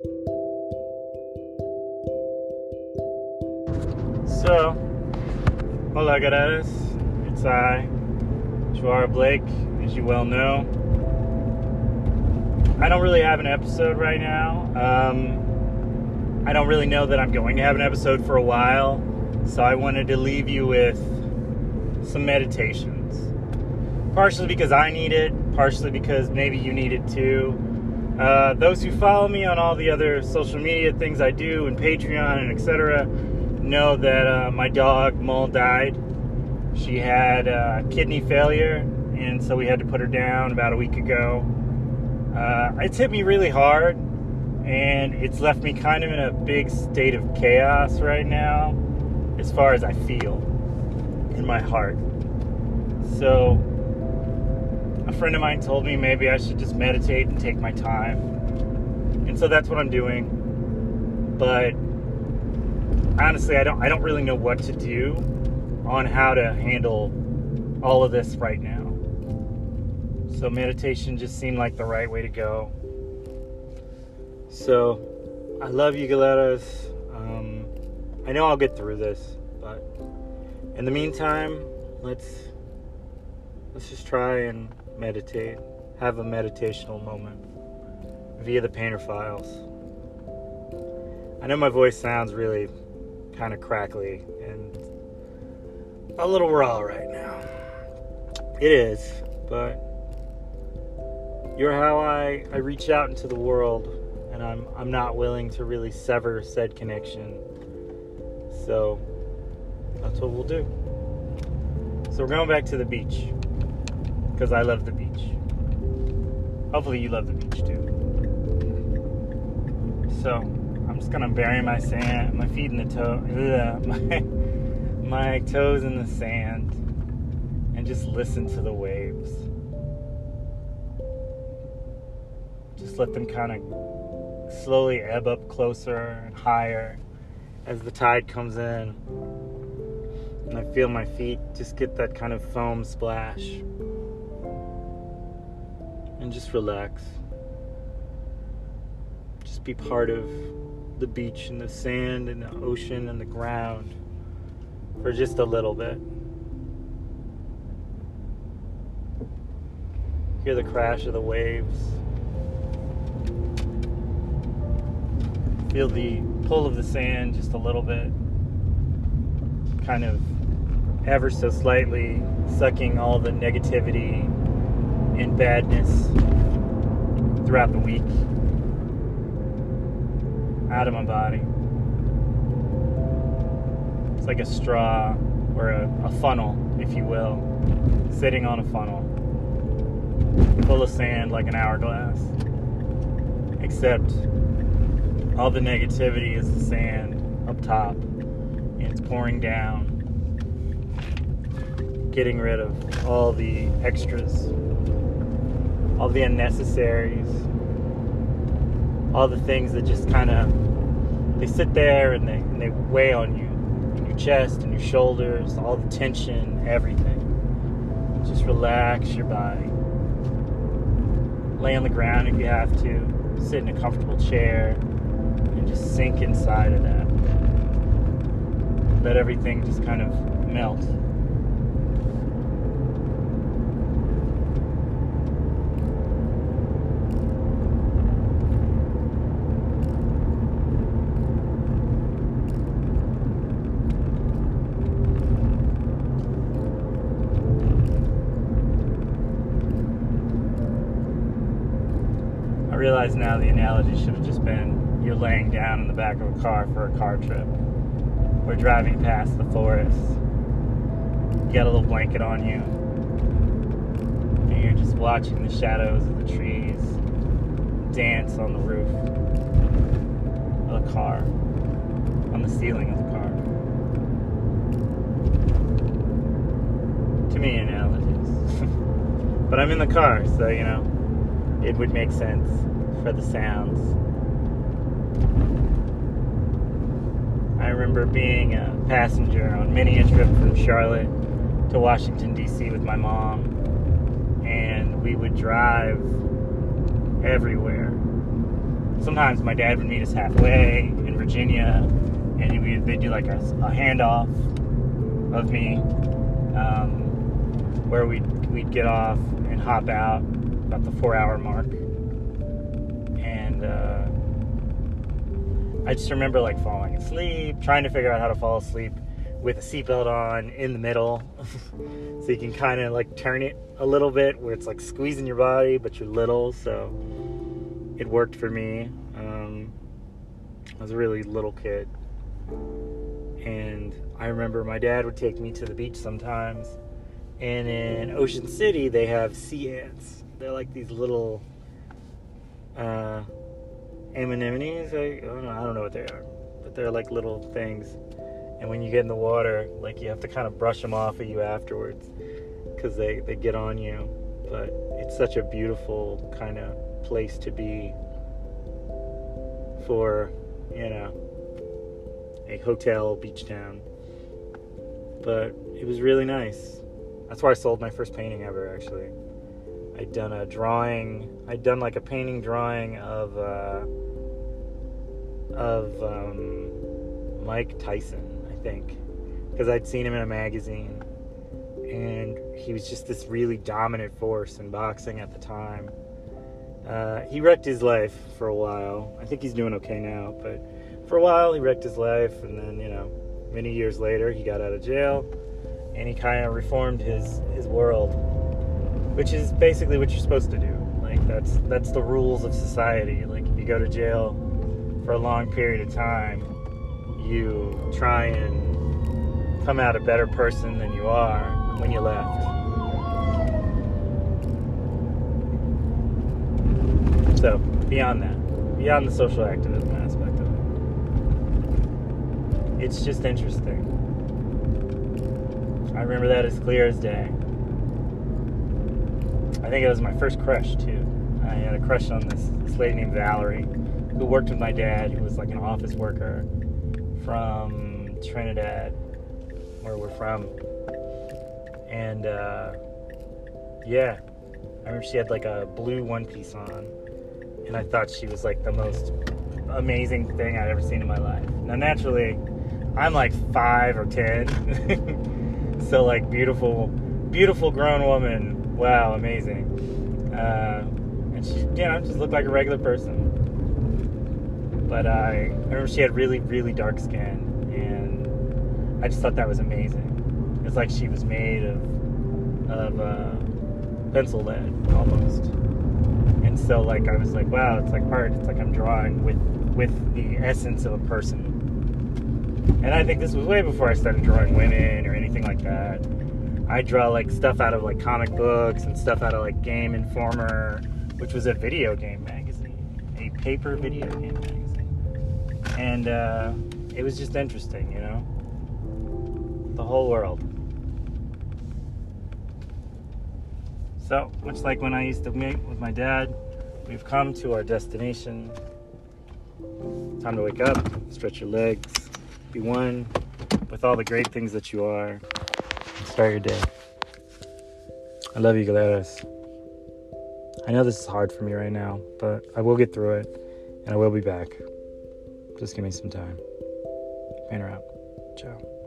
So, hola guys, it's I, Joara Blake, as you well know. I don't really have an episode right now. Um, I don't really know that I'm going to have an episode for a while, so I wanted to leave you with some meditations. Partially because I need it, partially because maybe you need it too. Uh, those who follow me on all the other social media things I do and Patreon and etc know that uh, my dog Mull died. She had uh, kidney failure, and so we had to put her down about a week ago. Uh, it's hit me really hard, and it's left me kind of in a big state of chaos right now, as far as I feel in my heart. So, a friend of mine told me maybe I should just meditate and take my time, and so that's what I'm doing. But honestly, I don't I don't really know what to do on how to handle all of this right now. So meditation just seemed like the right way to go. So I love you, Galeras. Um, I know I'll get through this, but in the meantime, let's let's just try and meditate. Have a meditational moment via the painter files. I know my voice sounds really kind of crackly and a little raw right now. It is, but you're how I, I reach out into the world, and I'm, I'm not willing to really sever said connection. So that's what we'll do. So we're going back to the beach because I love the beach. Hopefully, you love the beach too. So I'm just gonna bury my sand, my feet in the toe, ugh, my my toes in the sand, and just listen to the waves. Just let them kind of slowly ebb up closer and higher as the tide comes in. And I feel my feet just get that kind of foam splash. And just relax. Just be part of the beach and the sand and the ocean and the ground for just a little bit. Hear the crash of the waves. Feel the pull of the sand just a little bit. Kind of ever so slightly sucking all the negativity and badness throughout the week out of my body. It's like a straw or a, a funnel, if you will, sitting on a funnel full of sand like an hourglass. Except all the negativity is the sand up top and it's pouring down, getting rid of all the extras, all the unnecessaries all the things that just kind of they sit there and they, and they weigh on you in your chest and your shoulders all the tension everything. Just relax your body. Lay on the ground if you have to. Sit in a comfortable chair and just sink inside of that. Let everything just kind of melt realize now the analogy should have just been you're laying down in the back of a car for a car trip. We're driving past the forest. You got a little blanket on you. And you're just watching the shadows of the trees dance on the roof of the car, on the ceiling of the car. Too many analogies. but I'm in the car, so you know, it would make sense for the sounds. I remember being a passenger on many a trip from Charlotte to Washington, D.C. with my mom, and we would drive everywhere. sometimes my dad would meet us halfway in Virginia, and we they'd do like a, a handoff of me, um, where we'd we'd get off and hop out about the four hour mark, and uh, I just remember like falling asleep, trying to figure out how to fall asleep with a seatbelt on in the middle, so you can kind of like turn it a little bit where it's like squeezing your body, but you're little, so it worked for me. Um, I was a really little kid. And I remember my dad would take me to the beach sometimes. And in Ocean City, they have sea ants. They're like these little uh, anemones. I, I, oh, don't know, I don't know what they are, but they're like little things. And when you get in the water, like you have to kind of brush them off of you afterwards because they, they get on you. But it's such a beautiful kind of place to be for, you know, a hotel beach town. But it was really nice. That's where I sold my first painting ever, actually. I'd done a drawing. I'd done like a painting drawing of uh, of um, Mike Tyson, I think, because I'd seen him in a magazine, and he was just this really dominant force in boxing at the time. Uh, he wrecked his life for a while. I think he's doing okay now, but for a while he wrecked his life, and then you know, many years later he got out of jail, and he kind of reformed his his world, which is basically what you're supposed to do. Like that's that's the rules of society. Like if you go to jail for a long period of time, you try and come out a better person than you are when you left. So, beyond that, beyond the social activism aspect of it, it's just interesting. I remember that as clear as day. I think it was my first crush, too. I had a crush on this, this lady named Valerie who worked with my dad, who was like an office worker from Trinidad, where we're from. And uh, yeah, I remember she had like a blue one piece on and I thought she was like the most amazing thing I'd ever seen in my life. Now, naturally, I'm like five or ten, so like beautiful, beautiful grown woman. Wow, amazing. Uh, and she, you know, just looked like a regular person. But I, I remember she had really, really dark skin, and I just thought that was amazing. It's like she was made of, of uh, pencil lead almost And so like I was like, wow, it's like art. It's like I'm drawing with with the essence of a person. And I think this was way before I started drawing women or anything like that. I draw like stuff out of like comic books and stuff out of like Game Informer, which was a video game magazine, a paper video game magazine. And uh, it was just interesting, you know? The whole world. So, much like when I used to meet with my dad, We've come to our destination. Time to wake up, stretch your legs, be one with all the great things that you are. Start your day. I love you, Galeras. I know this is hard for me right now, but I will get through it and I will be back. Just give me some time. Banner out. Ciao.